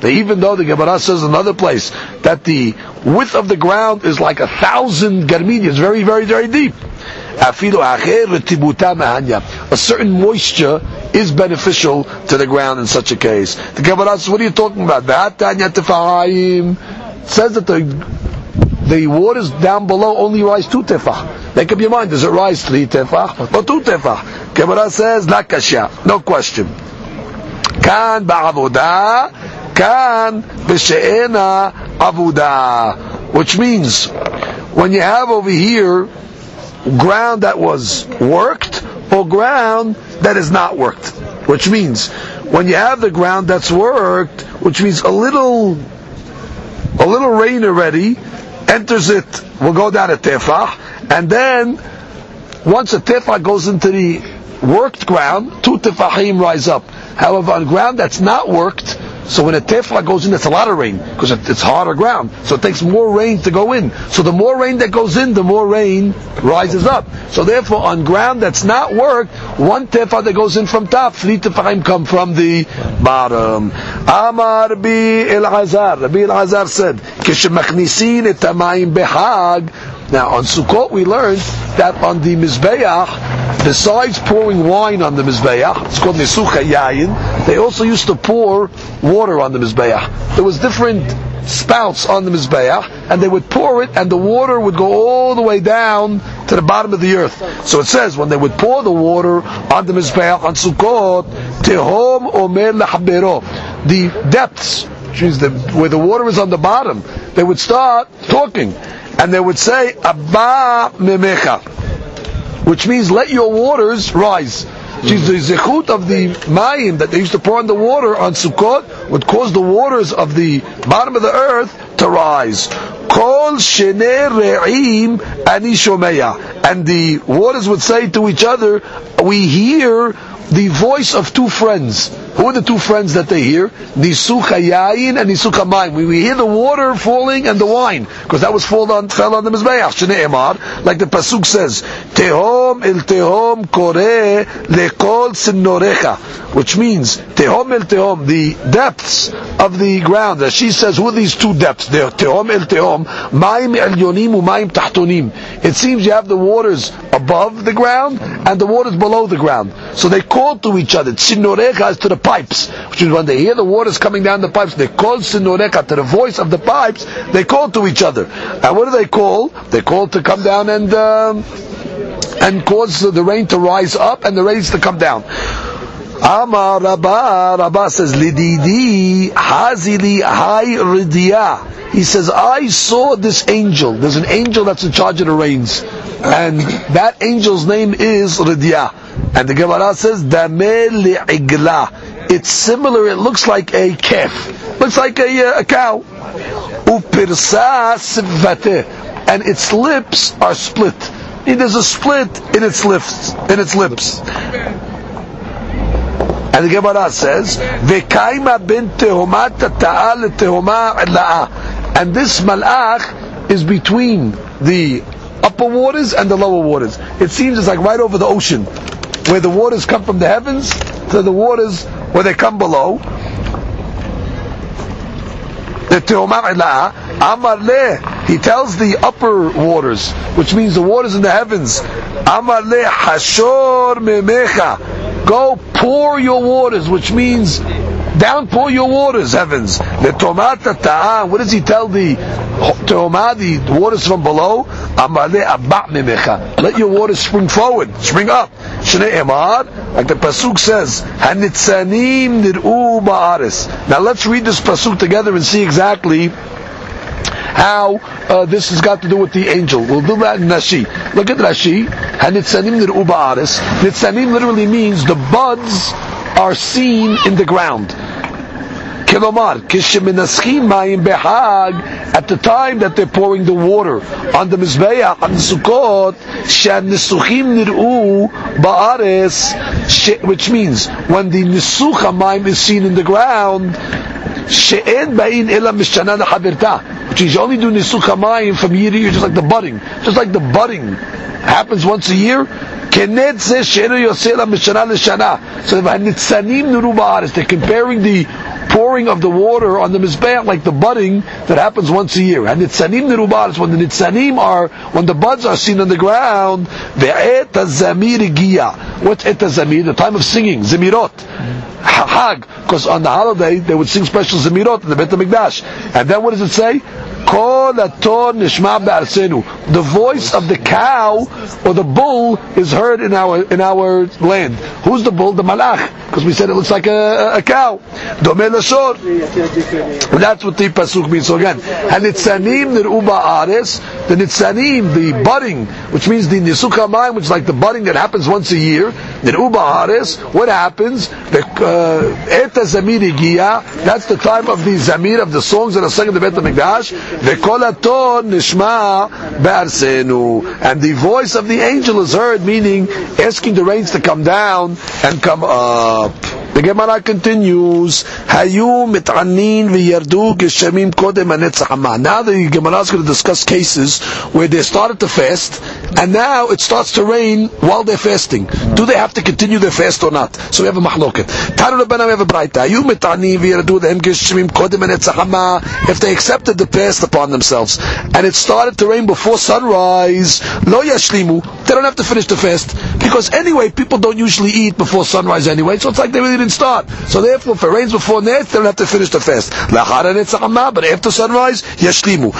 That Even though the Gemara says another place that the width of the ground is like a thousand garmidi, it's very, very, very deep. A certain moisture is beneficial to the ground in such a case. The Gemara says, what are you talking about? That says that the the waters down below only rise two tefach. Make up your mind, does it rise three tefach or two tefach? Gemara says, la kasha, no question. Kan ba'avoda, kan b'she'ena avoda. Which means, when you have over here ground that was worked or ground that is not worked. Which means, when you have the ground that's worked, which means a little, a little rain already enters it, will go down a tefah, and then once a tefah goes into the worked ground, two tefahim rise up. However, on ground that's not worked, so when a tefah goes in, it's a lot of rain because it's harder ground. So it takes more rain to go in. So the more rain that goes in, the more rain rises up. So therefore, on ground that's not worked, one tefah that goes in from top, three tefahim come from the bottom. Amar bi el Elazar. Rabbi Elazar said, "Kishemachnisin et behag." Now on Sukkot we learned that on the mizbeach, besides pouring wine on the mizbeach, it's called nisucha yayin. They also used to pour water on the mizbeach. There was different spouts on the mizbeach, and they would pour it, and the water would go all the way down to the bottom of the earth. So it says when they would pour the water on the mizbeach on Sukkot, tehom omer lahabero, the depths, which means the, where the water is on the bottom, they would start talking and they would say Abba Memecha, which means let your waters rise. Mm-hmm. The zechut of the mayim that they used to pour on the water on Sukkot would cause the waters of the bottom of the earth to rise. Kol shene re'im ani shomeya. And the waters would say to each other, we hear the voice of two friends. Who are the two friends that they hear? Nisucha yayin and Nisucha mayim. We hear the water falling and the wine, because that was fall on, fell on the Mizbeach. Emar, like the Pasuk says, Tehom el tehom kore lekol sinorecha, which means, Tehom el tehom, the depths of the ground. As she says, who are these two depths? Tehom el tehom, mayim elyonim umayim tahtonim. It seems you have the waters above the ground and the waters below the ground. So they call to each other. Sinorecha is to the pipes, which is when they hear the waters coming down the pipes, they call Sinorecha to the voice of the pipes, they call to each other. And what do they call? They call to come down and, um, and cause the rain to rise up and the rains to come down. Amar Rabba, Rabba says, Lididi, Hazili, Hai Ridiya. He says, I saw this angel. There's an angel that's in charge of the rains. And that angel's name is Ridiya. And the Gemara says, Damel Igla. It's similar, it looks like a calf. Looks like a, uh, a cow. And its lips are split. There's a split in its lips. In its lips. And the Gemara says, "Vekaima bin tehomat ta'al tehoma la'a." And this malach is between the upper waters and the lower waters. It seems it's like right over the ocean, where the waters come from the heavens to the waters where they come below. The. He tells the upper waters, which means the waters in the heavens. Hashor memecha go pour your waters, which means downpour your waters, heavens. The tomata ta'a, what does he tell the tomah, waters from below? Let your waters spring forward, spring up. Like the pasuk says, ba'aris. Now let's read this pasuk together and see exactly how uh, this has got to do with the angel. We'll do that in Rashi. Look at Rashi. Hanitzanim nir'u ba'aris. Nitzanim literally means the buds are seen in the ground. Kilomar, kisheminaschim mayim behag, at the time that they're pouring the water on the Mizbeach, on the Sukkot, shanisuchim nir'u ba'ares, which means when the nisuch mayim is seen in the ground, she'en ba'in ela mishana chaberta, which is only do nisuch mayim from year to year, just like the budding, just like the budding happens once a year, כנד זה שאינו יוצא לה משנה לשנה. So הנצנים נורו בארץ, they're comparing the pouring of the water on the Mizbeach like the budding that happens once a year. And Nitzanim Nirubaris, when the Nitzanim are, when the buds are seen on the ground, Zamir. What's Et? The time of singing, Zemirot. Hag, because on the holiday they would sing special Zemirot in the Bet HaMikdash. And then what does it say? The voice of the cow or the bull is heard in our in our land. Who's the bull? The malach, because we said it looks like a, a cow. That's what the pasuk means. So again. The nitzanim, the budding, which means the nisuka mayim, which is like the budding that happens once a year. Niruba ares. What happens? The uh, eta zamir That's the time of the zamir of the songs that are sung in the Bet Hamikdash. V'kol aton nishma be'arsenu. And the voice of the angel is heard, meaning asking the rains to come down and come up. The Gemara continues, Hayu mit'anin v'yardu geshamim kodem anetzach Now the Gemara is going to discuss cases where they started to fast, and now it starts to rain while they're fasting. Do they have to continue their fast or not? So we have a mahloket. Rabbanah we have a braita. Hayu mit'anin v'yardu geshamim kodem anetzach If they accepted the fast upon themselves, and it started to rain before sunrise, lo yashlimu, they don't have to finish the fast, because anyway, people don't usually eat before sunrise anyway, so it's like they really didn't start. So therefore, if it rains before net, they don't have to finish the fast. But after sunrise, yashlimu.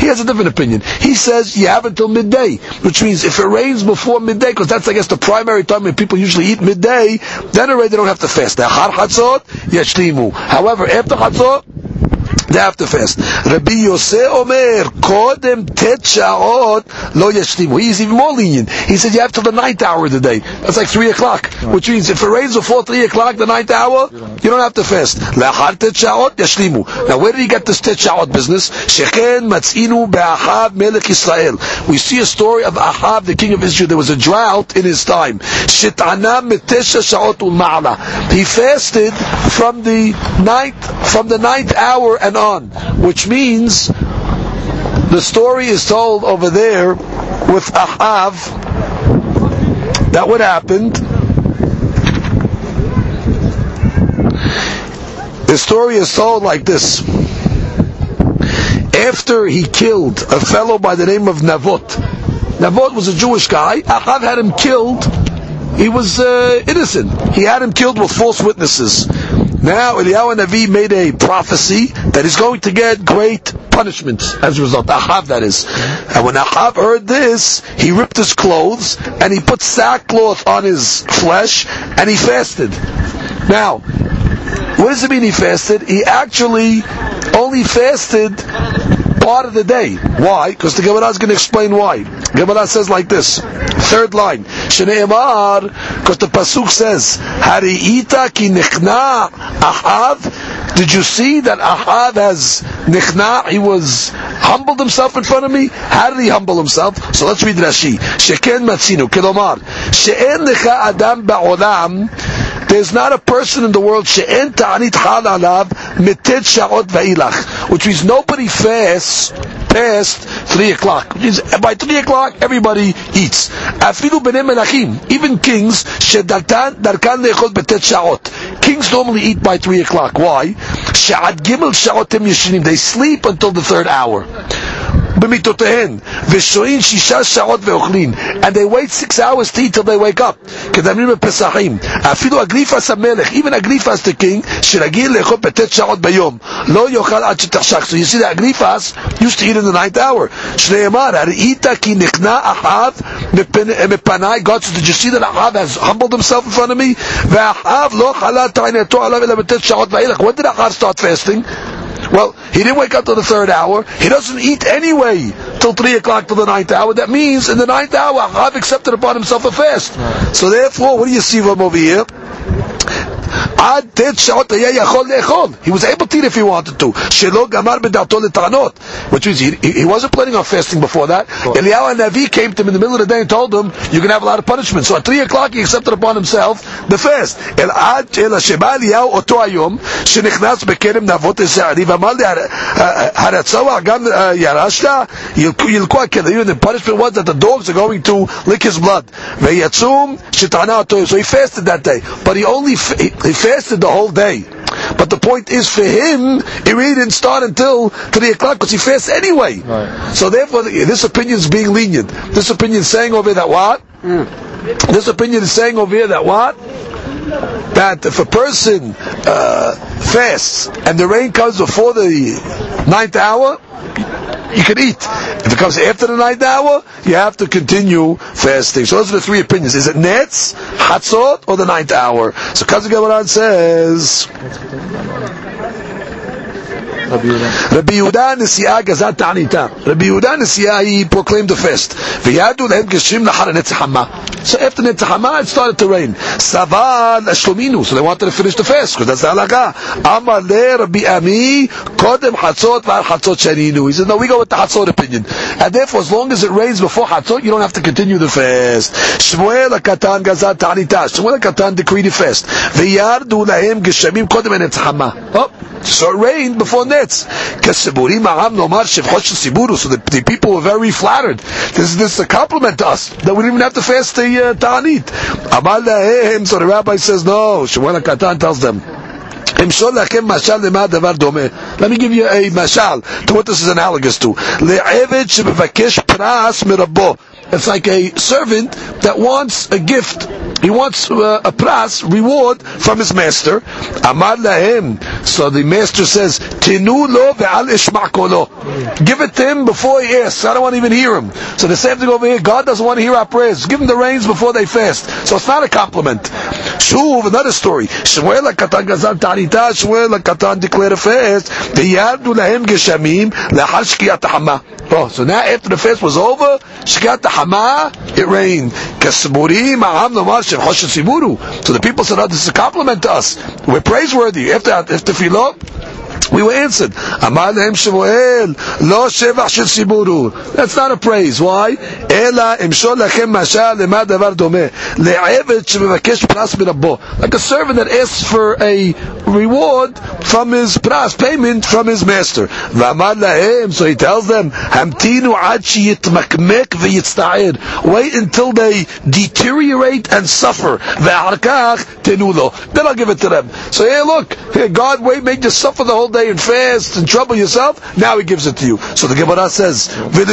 He has a different opinion. He says you have until midday, which means if it rains before midday, because that's I guess the primary time when people usually eat midday, then already they don't have to fast. However, after chatzot, they have to fast. Rabbi Yosef Omer, Kodem Tet Sha'ot Lo Yashlimu. He's even more lenient. He said you have till the ninth hour of the day. That's like three o'clock. Which means if it rains before three o'clock, the ninth hour, you don't have to fast. Lachar Tet Sha'ot Yashlimu. Now where did he get this Tet Sha'ot business? Shechen Matzinu Be'achav Melech Israel. We see a story of Ahav, the king of Israel. There was a drought in his time. Shetana Metesha Sha'ot. He fasted from the ninth, from the ninth hour and on, which means the story is told over there with Ahav that what happened. The story is told like this. After he killed a fellow by the name of Navot, Navot was a Jewish guy, Ahav had him killed. He was uh, innocent. He had him killed with false witnesses. Now Eliyahu Navi made a prophecy that he's going to get great punishment as a result. Ahav, that is. And when Ahav heard this, he ripped his clothes and he put sackcloth on his flesh and he fasted. Now, what does it mean he fasted? He actually only fasted part of the day. Why? Because the Gemara is going to explain why. Gemara says like this. Third line. Shneimar, because the pasuk says, "Hariita ki nichna ahav Did you see that Ahab has nichna? He was humbled himself in front of me. How did he humble himself? So let's read Rashi. Sheken matzinu. Kelomar. She'en adam ba'olam. There's not a person in the world. Which means nobody fasts past three o'clock. Which means by three o'clock everybody eats. Even kings. Kings normally eat by three o'clock. Why? They sleep until the third hour. במיטותיהן, ושוהים שישה שעות ואוכלים, and they wait six hours to eat till they wake up, כדמים בפסחים. אפילו אגריפס המלך, even אגריפס the king, שרגיל לאכול בט' שעות ביום, לא יאכל עד שתחשך. So you see that אגריפס used to eat in the ninth hour. שנאמר, הראית כי נכנע אחאב מפניי, God said, did you see that Ahab has humbled himself in front of me? ואחאב לא חלה תענתו עליו אלא בט' שעות ואילך. When did Ahab start fasting? Well, he didn't wake up till the third hour. He doesn't eat anyway till three o'clock till the ninth hour. That means in the ninth hour, I've accepted upon himself a fast. So therefore, what do you see from over here? עד ט' שעות היה יכול לאכול. He was able to eat if he wanted to. שלא גמר בדעתו לטענות. Which means he, he wasn't planning on fasting before that. Eliyahu Navi came to him in the middle of the day and told him, you're going to have a lot of punishment. So at 3 o'clock he accepted upon himself the fast. אל עד אלא שבא אליהו אותו היום, שנכנס בכרם נבות השערי, ואמר לי, הרצוע גם ירשת? ילקו הכלבים, the punishment was that the dogs are going to lick his blood. ויצום שטענה אותו. So he fasted that day. But he only, he, he fasted the whole day. But the point is, for him, it really didn't start until 3 o'clock because he fasts anyway. Right. So therefore, this opinion is being lenient. This opinion is saying over here that what? This opinion is saying over here that what? That if a person uh, fasts and the rain comes before the ninth hour, you can eat. If it comes after the ninth hour, you have to continue fasting. So those are the three opinions. Is it nets, hatzot, or the ninth hour? So Kazak Gabaran says, Rabbi Yehuda Nesiah Gazat Ta'anita. Rabbi Yehuda Nesiah, he proclaimed the fest. V'yadu lehem geshim lahar Netzahama. So after Netzahama, it started to rain. Saval Ashlominu. So they wanted to finish the fest because that's the halaga. Amar le Rabbi Ami, kodem hatzot v'ar hatzot sheninu. He said no, we go with the hatzot opinion. And therefore, as long as it rains before hatzot, you don't have to continue the fest. Shmuel HaKatan Gazat Ta'anita. Shmuel HaKatan decreed the fest. V'yardu lehem geshamim kodem Netzahama. Oh, so it rained before Netzahama. Netz. Kasiburim ha'am nomar shevchot siburu. So the, the people were very flattered. This, this is a compliment to us, that we didn't even have to fast the uh, ta'anit. Amal lahem. So the rabbi says, no. Shmuel HaKatan tells them, אמשול לכם משל למה הדבר דומה. Let me give you a משל to what this is analogous to. לעבד שמבקש פרס מרבו. It's like a servant that wants a gift. He wants uh, a pras, reward from his master. Amar lahem. So the master says, Tinu lo ve'al ishma' kolo. Give it to him before he asks. I don't want to even hear him. So the same thing over here. God doesn't want to hear our prayers. Give him the reins before they fast. So it's not a compliment. Shuv, another story. Shmuel HaKatan gazal ta'anita. Shmuel HaKatan declared a fast. V'yardu lahem geshamim la'achar shkiyat ha'ama. Oh, so now after the fast was over, shkiyat ha'ama, it rained. Nomar shem choshen siburu. So the people said, oh, this is a compliment to us. We're praiseworthy. After, after tefillah, we were answered. Lo shevach shel siburu. That's not a praise. Why? Ela emshol lachem mashal davar pras. Like a servant that asks for a reward from his pras, payment from his master. V'amar lahem, so he tells them, hamtinu ad. Wait until they deteriorate and suffer. Tenulo. Then I'll give it to them. So hey, look, God wait, make you suffer the whole day and fast and trouble yourself. Now He gives it to you. So the Gemara says. Then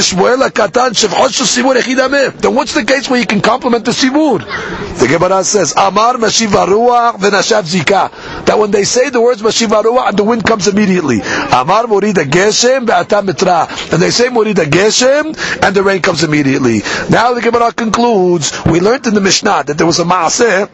what's the case where you can compliment the sibur? The Gemara says, "Amar mashiv v'nashav zika." That when they say the words mashiv haruach, the wind comes immediately. Amar morida geshem ve'ata mitra. And they say morida geshem, and the rain comes immediately. Now the Gemara concludes, we learned in the Mishnah that there was a maaseh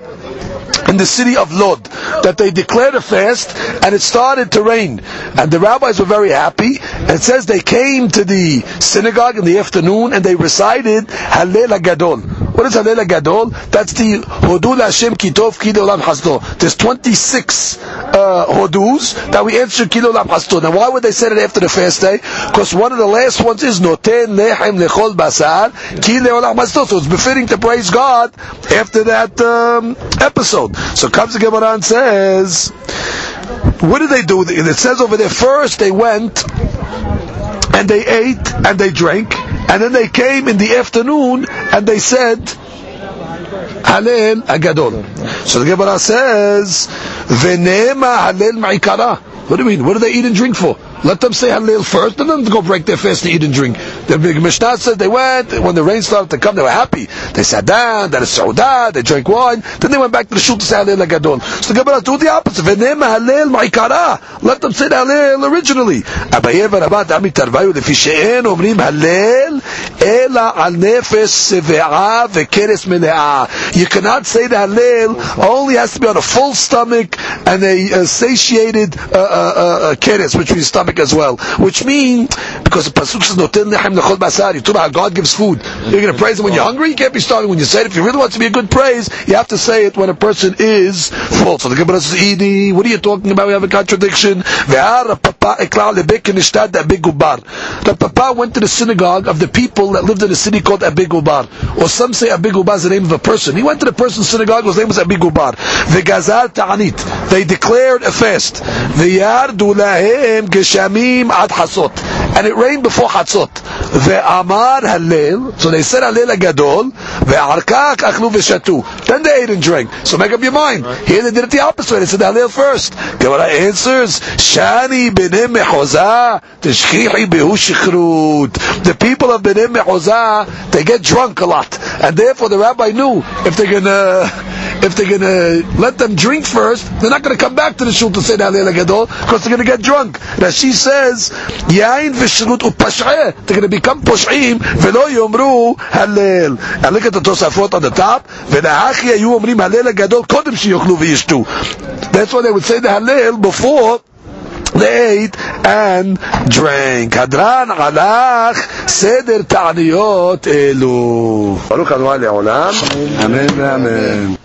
in the city of Lod that they declared a fast and it started to rain and the rabbis were very happy and it says they came to the synagogue in the afternoon and they recited Hallel Gadol. What is Hallel Gadol? That's the Hodul Hashem Kitov Kid Olam Hasdo. There's 26 uh, hodus that we answer kilo lam Now why would they say it after the fast day? Because one of the last ones is noten lechem lechol basar kilo lam So it's befitting to praise God after that um, episode. So comes the Gemara and says, what did they do? It says over there first they went and they ate and they drank and then they came in the afternoon and they said Halel Agadol. So the Gemara says, Venema Halel Ma'ikara. What do you mean? What do they eat and drink for? Let them say Halil first, and then go break their fast to eat and drink. The big Mishnah said they went, when the rain started to come, they were happy. They sat down, they had a Saudah, they drank wine, then they went back to the shul to say Halil Agadol. So the Gemara do the opposite. Venem Halil Ma'ikara. Let them say Halil originally. Abaye v'Rabat Ami Tarvayu lefi she'en omrim Halil al nefesh ve'keres. You cannot say the Halil, only has to be on a full stomach and a, satiated uh, uh, uh, keres, which means stomach as well. Which means, because the pasuk says noten lechem lechol basar, you talk about God gives food. You're going to praise Him when you're hungry. You can't be starving when you say it. If you really want to be a good praise, you have to say it when a person is full. So the Gemara says, "Idi, what are you talking about? We have a contradiction." The Papa went to the synagogue of the people that lived in a city called Abigubar, or some say Abigubar is the name of a person. He went to the person's synagogue. whose name was Abigubar. The Gazal Ta'anit. They declared a fast. The lahem geshamim ad hasot. And it rained before Hatzot. Ve'amar halel. So they said halel agadol. Ve'arkak achlu v'shatu. Then they ate and drank. So make up your mind. Here they did it the opposite. Way. They said halel first. Gemara answers, Shani benim mechoza teshchichi behu shichrut. The people of benim mechoza, they get drunk a lot. And therefore the rabbi knew if they're gonna, [laughs] if they're gonna let them drink first, they're not gonna come back to the shul to say halel agadol, because they're gonna get drunk. Rashi says, Yain v'shirut upash'eh. They're going to become posh'im, v'lo yomru halel. And look at the Tosafot on the top. V'nahachi ayu omrim halel agadol kodem sheyoklu v'yishtu. That's why they would say the halel before they ate and drank. Hadran alach seder ta'aniyot elu. Baruch Adonai le'olam. Amen, amen.